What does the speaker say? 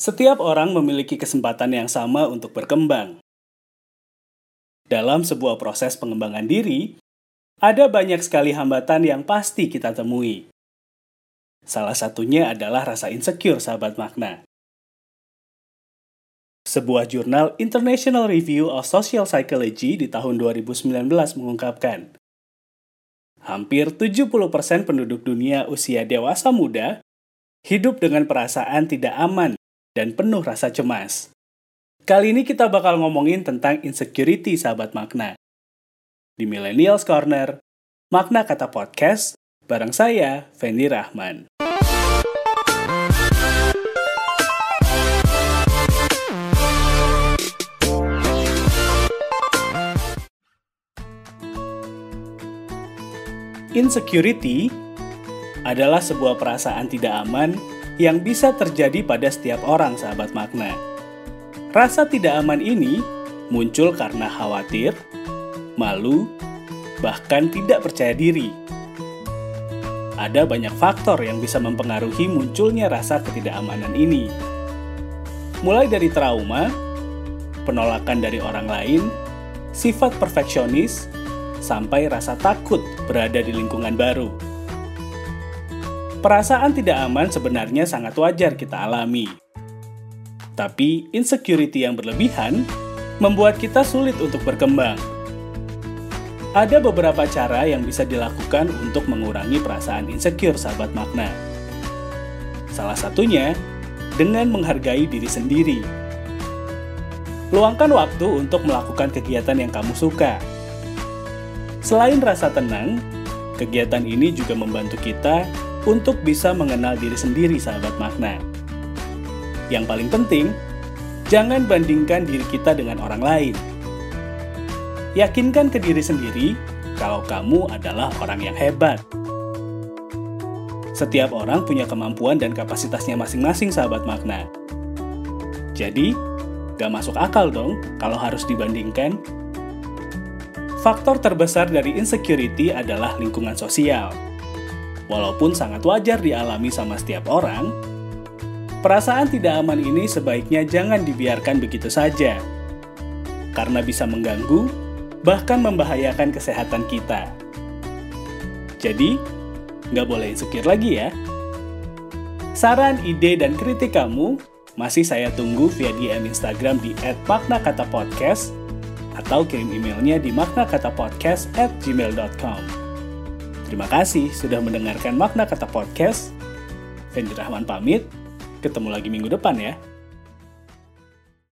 Setiap orang memiliki kesempatan yang sama untuk berkembang. Dalam sebuah proses pengembangan diri, ada banyak sekali hambatan yang pasti kita temui. Salah satunya adalah rasa insecure, sahabat makna. Sebuah jurnal International Review of Social Psychology di tahun 2019 mengungkapkan, hampir 70% penduduk dunia usia dewasa muda hidup dengan perasaan tidak aman dan penuh rasa cemas. Kali ini kita bakal ngomongin tentang insecurity sahabat makna. Di Millennials Corner, makna kata podcast, bareng saya, Fendi Rahman. Insecurity adalah sebuah perasaan tidak aman yang bisa terjadi pada setiap orang, sahabat makna. Rasa tidak aman ini muncul karena khawatir, malu, bahkan tidak percaya diri. Ada banyak faktor yang bisa mempengaruhi munculnya rasa ketidakamanan ini. Mulai dari trauma, penolakan dari orang lain, sifat perfeksionis, sampai rasa takut berada di lingkungan baru. Perasaan tidak aman sebenarnya sangat wajar kita alami. Tapi insecurity yang berlebihan membuat kita sulit untuk berkembang. Ada beberapa cara yang bisa dilakukan untuk mengurangi perasaan insecure sahabat makna. Salah satunya dengan menghargai diri sendiri. Luangkan waktu untuk melakukan kegiatan yang kamu suka. Selain rasa tenang, kegiatan ini juga membantu kita untuk bisa mengenal diri sendiri, sahabat makna. Yang paling penting, jangan bandingkan diri kita dengan orang lain. Yakinkan ke diri sendiri kalau kamu adalah orang yang hebat. Setiap orang punya kemampuan dan kapasitasnya masing-masing, sahabat makna. Jadi, gak masuk akal dong kalau harus dibandingkan. Faktor terbesar dari insecurity adalah lingkungan sosial Walaupun sangat wajar dialami sama setiap orang, perasaan tidak aman ini sebaiknya jangan dibiarkan begitu saja. Karena bisa mengganggu, bahkan membahayakan kesehatan kita. Jadi, nggak boleh insecure lagi ya. Saran, ide, dan kritik kamu masih saya tunggu via DM Instagram di @maknakatapodcast atau kirim emailnya di maknakatapodcast@gmail.com. Terima kasih sudah mendengarkan makna kata podcast. Fendi Rahman pamit. Ketemu lagi minggu depan ya.